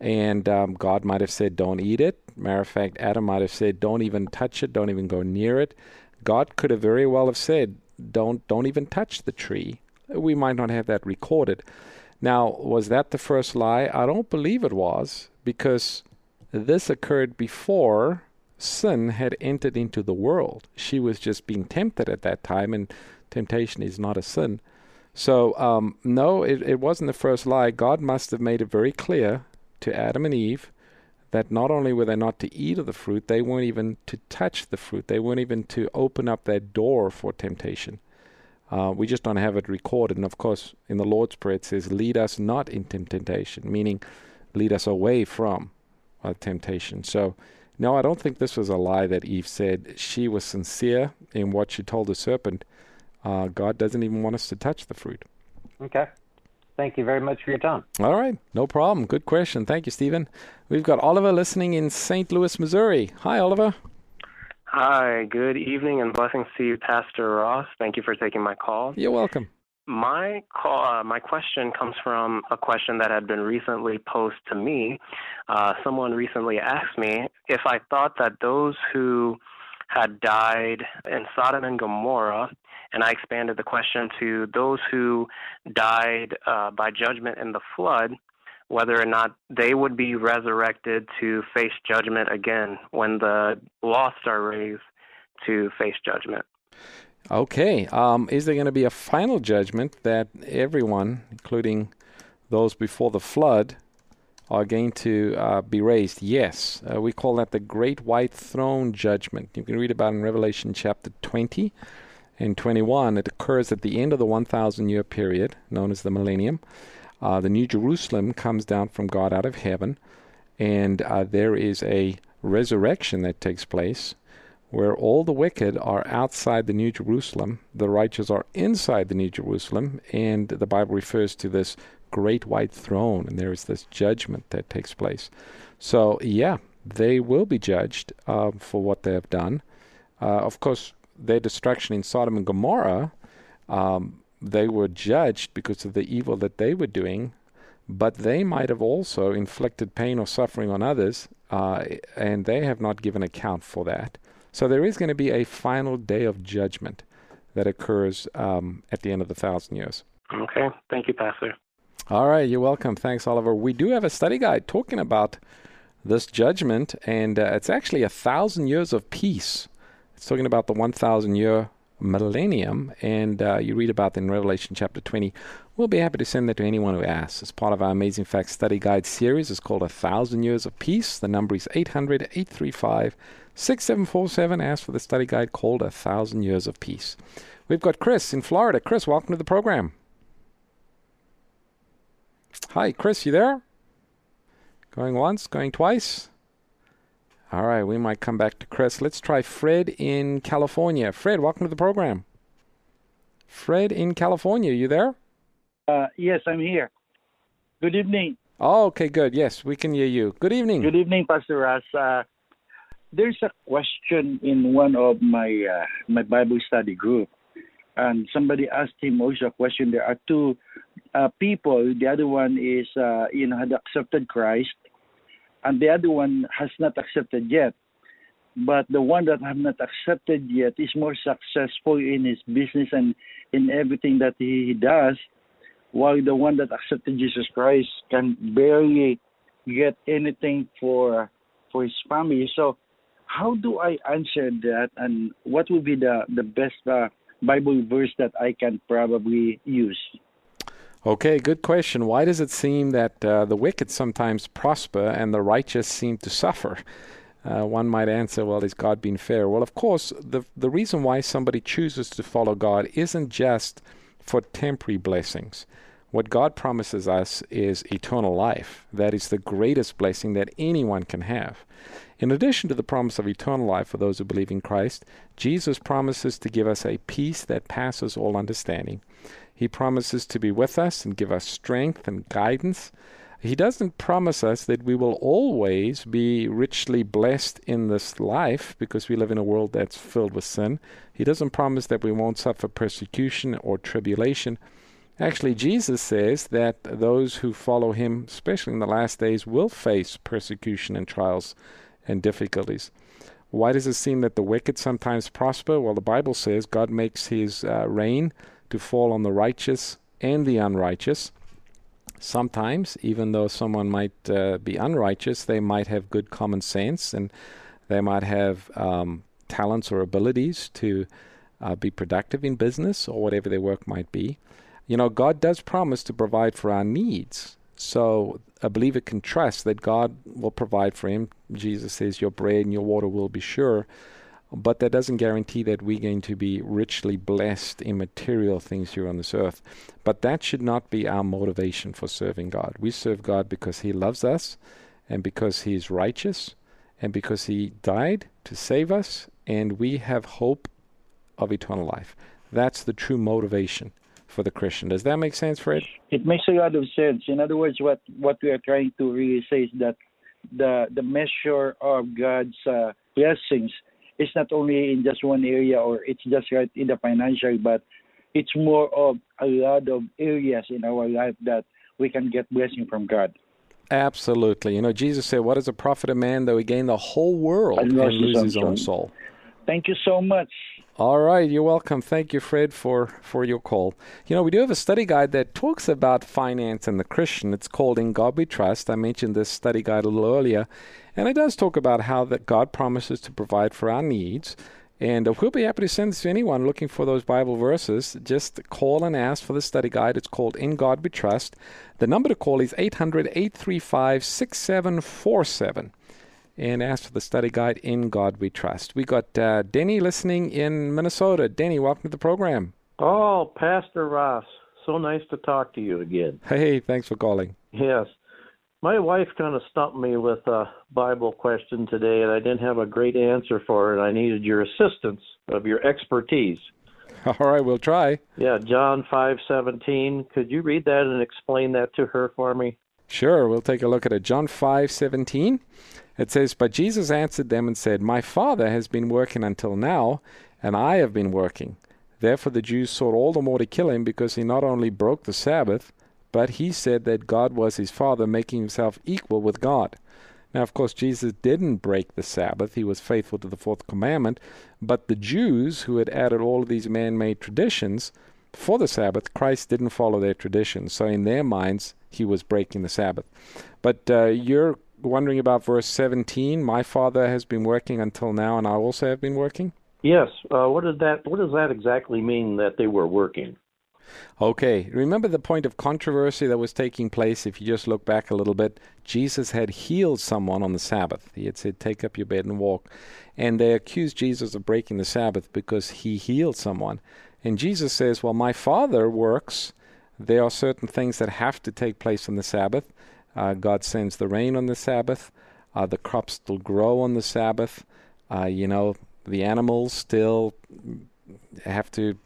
And um, God might have said, Don't eat it. Matter of fact, Adam might have said, Don't even touch it, don't even go near it. God could have very well have said, Don't don't even touch the tree. We might not have that recorded. Now, was that the first lie? I don't believe it was, because this occurred before sin had entered into the world. She was just being tempted at that time, and temptation is not a sin. So, um, no, it, it wasn't the first lie. God must have made it very clear to Adam and Eve that not only were they not to eat of the fruit, they weren't even to touch the fruit. They weren't even to open up that door for temptation. Uh, we just don't have it recorded. And of course, in the Lord's Prayer, it says, Lead us not into temptation, meaning lead us away from uh, temptation. So, no, I don't think this was a lie that Eve said. She was sincere in what she told the serpent uh, God doesn't even want us to touch the fruit. Okay. Thank you very much for your time. All right. No problem. Good question. Thank you, Stephen. We've got Oliver listening in St. Louis, Missouri. Hi, Oliver. Hi. Good evening and blessings to you, Pastor Ross. Thank you for taking my call. You're welcome. My call, uh, my question comes from a question that had been recently posed to me. Uh, someone recently asked me if I thought that those who had died in Sodom and Gomorrah and I expanded the question to those who died uh, by judgment in the flood, whether or not they would be resurrected to face judgment again when the lost are raised to face judgment. Okay. Um, is there going to be a final judgment that everyone, including those before the flood, are going to uh, be raised? Yes. Uh, we call that the Great White Throne Judgment. You can read about in Revelation chapter 20 in 21, it occurs at the end of the 1,000 year period, known as the millennium. Uh, the New Jerusalem comes down from God out of heaven, and uh, there is a resurrection that takes place where all the wicked are outside the New Jerusalem, the righteous are inside the New Jerusalem, and the Bible refers to this great white throne, and there is this judgment that takes place. So, yeah, they will be judged uh, for what they have done. Uh, of course, their destruction in Sodom and Gomorrah, um, they were judged because of the evil that they were doing, but they might have also inflicted pain or suffering on others, uh, and they have not given account for that. So there is going to be a final day of judgment that occurs um, at the end of the thousand years. Okay. Thank you, Pastor. All right. You're welcome. Thanks, Oliver. We do have a study guide talking about this judgment, and uh, it's actually a thousand years of peace. It's talking about the 1,000 year millennium, and uh, you read about that in Revelation chapter 20. We'll be happy to send that to anyone who asks. As part of our Amazing Facts Study Guide series, it's called A Thousand Years of Peace. The number is 800 835 6747. Ask for the study guide called A Thousand Years of Peace. We've got Chris in Florida. Chris, welcome to the program. Hi, Chris, you there? Going once, going twice? All right, we might come back to Chris. Let's try Fred in California. Fred, welcome to the program. Fred in California, you there? Uh, yes, I'm here. Good evening. Oh, okay, good. Yes, we can hear you. Good evening. Good evening, Pastor Ross. Uh, there's a question in one of my uh, my Bible study group, and somebody asked him also a question. There are two uh, people. The other one is uh, you know had accepted Christ, and the other one has not accepted yet. But the one that have not accepted yet is more successful in his business and in everything that he does, while the one that accepted Jesus Christ can barely get anything for for his family. So, how do I answer that, and what would be the the best uh, Bible verse that I can probably use? Okay, good question. Why does it seem that uh, the wicked sometimes prosper and the righteous seem to suffer? Uh, one might answer, well, is God being fair? Well, of course, the, the reason why somebody chooses to follow God isn't just for temporary blessings. What God promises us is eternal life. That is the greatest blessing that anyone can have. In addition to the promise of eternal life for those who believe in Christ, Jesus promises to give us a peace that passes all understanding. He promises to be with us and give us strength and guidance. He doesn't promise us that we will always be richly blessed in this life because we live in a world that's filled with sin. He doesn't promise that we won't suffer persecution or tribulation. Actually, Jesus says that those who follow him, especially in the last days, will face persecution and trials and difficulties. Why does it seem that the wicked sometimes prosper? Well, the Bible says God makes his uh, to fall on the righteous and the unrighteous. Sometimes, even though someone might uh, be unrighteous, they might have good common sense and they might have um, talents or abilities to uh, be productive in business or whatever their work might be. You know, God does promise to provide for our needs. So a believer can trust that God will provide for him. Jesus says, Your bread and your water will be sure. But that doesn't guarantee that we're going to be richly blessed in material things here on this earth. But that should not be our motivation for serving God. We serve God because He loves us and because He is righteous and because He died to save us and we have hope of eternal life. That's the true motivation for the Christian. Does that make sense, Fred? It makes a lot of sense. In other words, what, what we are trying to really say is that the the measure of God's uh, blessings is not only in just one area or it's just right in the financial, but it's more of a lot of areas in our life that we can get blessing from God. Absolutely. You know, Jesus said, What is a profit a man though he gain the whole world and, and lose his own soul? Thank you so much. All right, you're welcome. Thank you, Fred, for, for your call. You know, we do have a study guide that talks about finance and the Christian. It's called In God We Trust. I mentioned this study guide a little earlier, and it does talk about how that God promises to provide for our needs. And uh, we'll be happy to send this to anyone looking for those Bible verses. Just call and ask for the study guide. It's called In God We Trust. The number to call is 800 835 6747 and ask for the study guide In God We Trust. We got uh, Denny listening in Minnesota. Denny, welcome to the program. Oh, Pastor Ross, so nice to talk to you again. Hey, thanks for calling. Yes. My wife kind of stumped me with a Bible question today, and I didn't have a great answer for it. I needed your assistance of your expertise. All right, we'll try. Yeah, John five seventeen. Could you read that and explain that to her for me? Sure, we'll take a look at it. John five seventeen. It says, But Jesus answered them and said, My Father has been working until now, and I have been working. Therefore the Jews sought all the more to kill him, because he not only broke the Sabbath, but he said that God was his Father, making himself equal with God. Now, of course, Jesus didn't break the Sabbath. He was faithful to the fourth commandment. But the Jews, who had added all of these man made traditions for the Sabbath, Christ didn't follow their traditions. So, in their minds, he was breaking the Sabbath. But uh, you're wondering about verse 17 My Father has been working until now, and I also have been working? Yes. Uh, what did that? What does that exactly mean that they were working? Okay, remember the point of controversy that was taking place? If you just look back a little bit, Jesus had healed someone on the Sabbath. He had said, Take up your bed and walk. And they accused Jesus of breaking the Sabbath because he healed someone. And Jesus says, Well, my Father works. There are certain things that have to take place on the Sabbath. Uh, God sends the rain on the Sabbath. Uh, the crops still grow on the Sabbath. Uh, you know, the animals still have to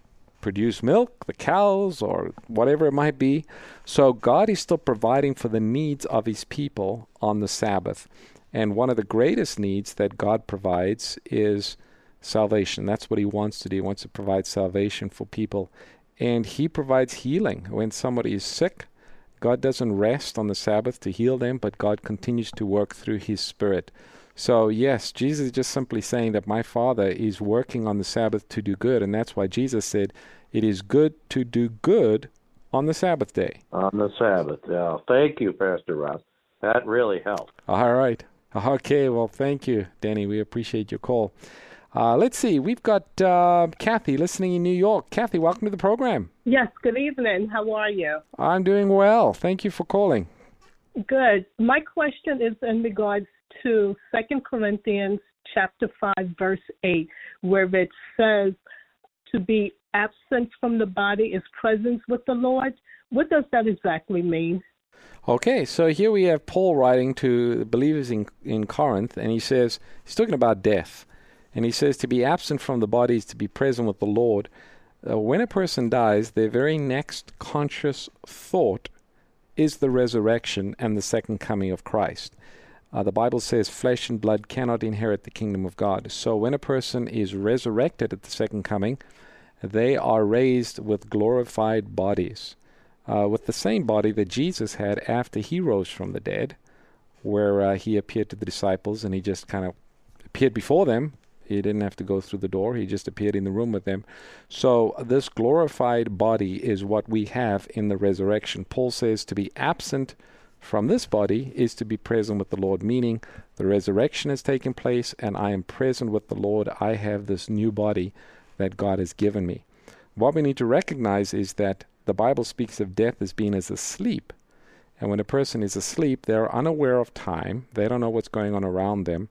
produce milk, the cows, or whatever it might be. So God is still providing for the needs of his people on the Sabbath. And one of the greatest needs that God provides is salvation. That's what he wants to do. He wants to provide salvation for people. And he provides healing. When somebody is sick, God doesn't rest on the Sabbath to heal them, but God continues to work through his Spirit. So, yes, Jesus is just simply saying that my Father is working on the Sabbath to do good. And that's why Jesus said, It is good to do good on the Sabbath day. On the Sabbath. Yeah. Thank you, Pastor Ross. That really helped. All right. Okay. Well, thank you, Danny. We appreciate your call. Uh, let's see. We've got uh, Kathy listening in New York. Kathy, welcome to the program. Yes, good evening. How are you? I'm doing well. Thank you for calling. Good. My question is in regards to Second Corinthians chapter 5 verse 8 where it says to be absent from the body is presence with the Lord. What does that exactly mean? Okay, so here we have Paul writing to the believers in, in Corinth, and he says, he's talking about death. And he says, to be absent from the body is to be present with the Lord. Uh, when a person dies, their very next conscious thought is the resurrection and the second coming of Christ. Uh, the Bible says flesh and blood cannot inherit the kingdom of God. So when a person is resurrected at the second coming, they are raised with glorified bodies, uh, with the same body that Jesus had after he rose from the dead, where uh, he appeared to the disciples and he just kind of appeared before them. He didn't have to go through the door, he just appeared in the room with them. So, this glorified body is what we have in the resurrection. Paul says to be absent from this body is to be present with the Lord, meaning the resurrection has taken place and I am present with the Lord. I have this new body that God has given me. What we need to recognize is that the Bible speaks of death as being as a sleep. And when a person is asleep, they're unaware of time. They don't know what's going on around them.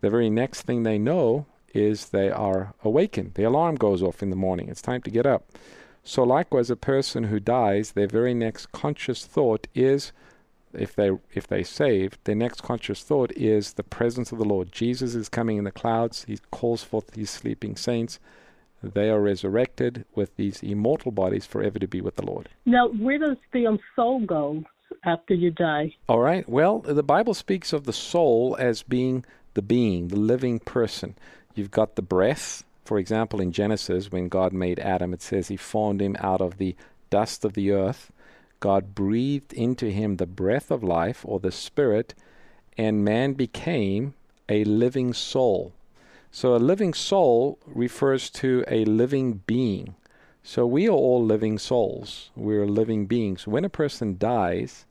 The very next thing they know is they are awakened. The alarm goes off in the morning. It's time to get up. So, likewise, a person who dies, their very next conscious thought is if they if they saved, their next conscious thought is the presence of the Lord. Jesus is coming in the clouds. He calls forth these sleeping saints. They are resurrected with these immortal bodies forever to be with the Lord. Now, where does the soul go after you die? All right. Well, the Bible speaks of the soul as being the being, the living person. You've got the breath. For example, in Genesis, when God made Adam, it says he formed him out of the dust of the earth God breathed into him the breath of life or the spirit, and man became a living soul. So, a living soul refers to a living being. So, we are all living souls. We're living beings. When a person dies,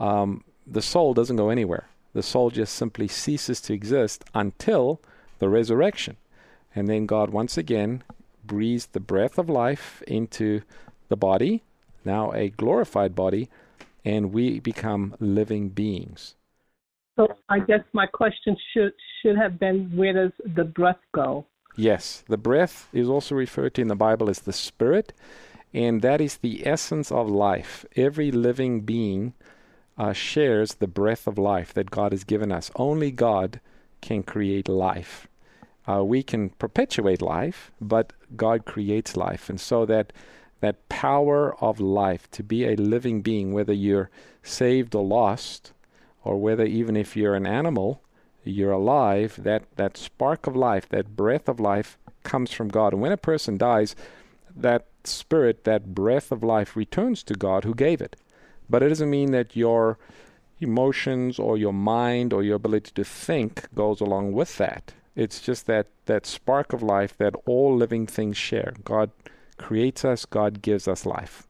um, the soul doesn't go anywhere. The soul just simply ceases to exist until the resurrection. And then God once again breathes the breath of life into the body, now a glorified body, and we become living beings. So I guess my question should should have been where does the breath go? Yes, the breath is also referred to in the Bible as the spirit, and that is the essence of life. Every living being uh, shares the breath of life that God has given us. Only God can create life. Uh, we can perpetuate life, but God creates life, and so that that power of life to be a living being, whether you're saved or lost, or whether even if you're an animal, you're alive, that, that spark of life, that breath of life comes from God. And when a person dies, that spirit, that breath of life returns to God who gave it. But it doesn't mean that your emotions or your mind or your ability to think goes along with that. It's just that, that spark of life that all living things share. God creates us, God gives us life.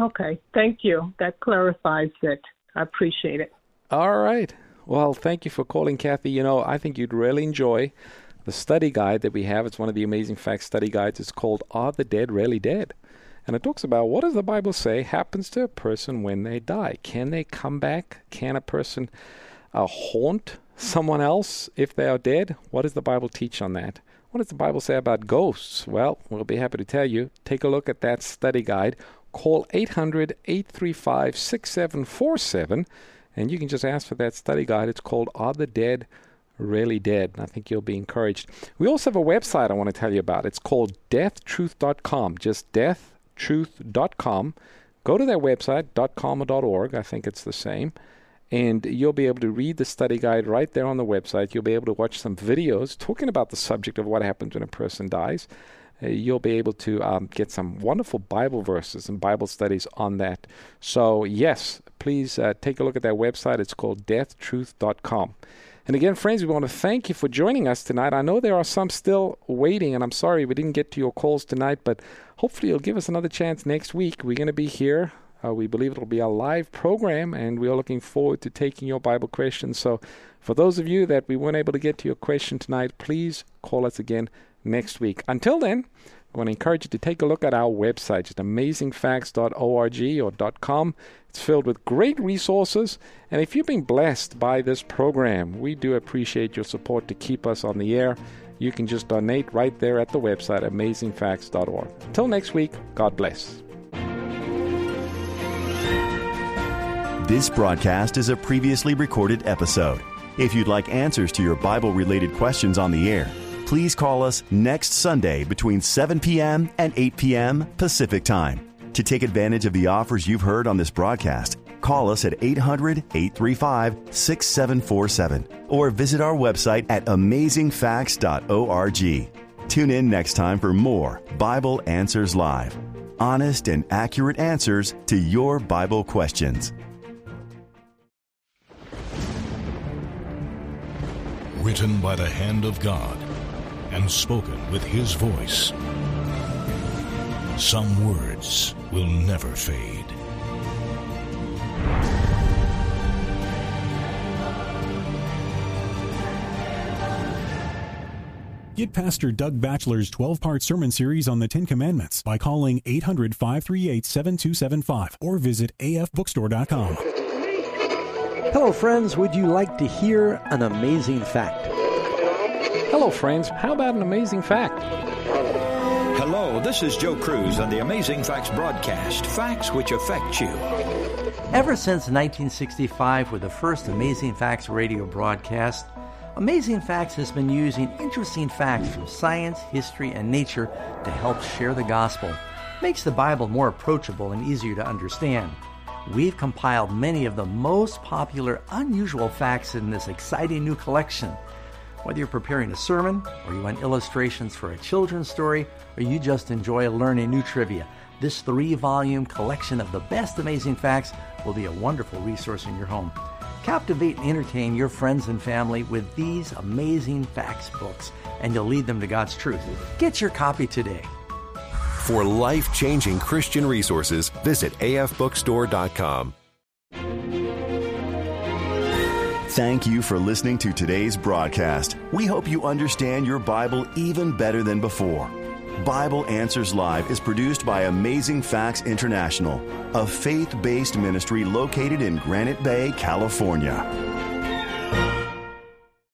Okay, thank you. That clarifies it. I appreciate it. All right. Well, thank you for calling, Kathy. You know, I think you'd really enjoy The study guide that we have, it's one of the amazing facts study guides. It's called Are the Dead Really Dead? And it talks about what does the Bible say happens to a person when they die? Can they come back? Can a person uh, haunt someone else if they are dead? What does the Bible teach on that? What does the Bible say about ghosts? Well, we'll be happy to tell you. Take a look at that study guide. Call 800 835 6747 and you can just ask for that study guide. It's called Are the Dead Really Dead? I think you'll be encouraged. We also have a website I want to tell you about. It's called deathtruth.com. Just deathtruth.com. Go to that website, .com or .org. I think it's the same. And you'll be able to read the study guide right there on the website. You'll be able to watch some videos talking about the subject of what happens when a person dies. Uh, you'll be able to um, get some wonderful Bible verses and Bible studies on that. So, yes, please uh, take a look at that website. It's called deathtruth.com. And again, friends, we want to thank you for joining us tonight. I know there are some still waiting, and I'm sorry we didn't get to your calls tonight, but hopefully you'll give us another chance next week. We're going to be here. Uh, we believe it'll be a live program, and we are looking forward to taking your Bible questions. So, for those of you that we weren't able to get to your question tonight, please call us again next week. Until then, I want to encourage you to take a look at our website, just amazingfacts.org or .com. It's filled with great resources. And if you've been blessed by this program, we do appreciate your support to keep us on the air. You can just donate right there at the website, amazingfacts.org. Until next week, God bless. This broadcast is a previously recorded episode. If you'd like answers to your Bible related questions on the air, please call us next Sunday between 7 p.m. and 8 p.m. Pacific Time. To take advantage of the offers you've heard on this broadcast, call us at 800 835 6747 or visit our website at amazingfacts.org. Tune in next time for more Bible Answers Live honest and accurate answers to your Bible questions. Written by the hand of God and spoken with His voice. Some words will never fade. Get Pastor Doug Batchelor's 12 part sermon series on the Ten Commandments by calling 800 538 7275 or visit afbookstore.com. Hello, friends. Would you like to hear an amazing fact? Hello, friends. How about an amazing fact? Hello, this is Joe Crews on the Amazing Facts broadcast. Facts which affect you. Ever since 1965, with the first Amazing Facts radio broadcast, Amazing Facts has been using interesting facts from science, history, and nature to help share the gospel. Makes the Bible more approachable and easier to understand. We've compiled many of the most popular, unusual facts in this exciting new collection. Whether you're preparing a sermon, or you want illustrations for a children's story, or you just enjoy learning new trivia, this three volume collection of the best amazing facts will be a wonderful resource in your home. Captivate and entertain your friends and family with these amazing facts books, and you'll lead them to God's truth. Get your copy today. For life changing Christian resources, visit afbookstore.com. Thank you for listening to today's broadcast. We hope you understand your Bible even better than before. Bible Answers Live is produced by Amazing Facts International, a faith based ministry located in Granite Bay, California.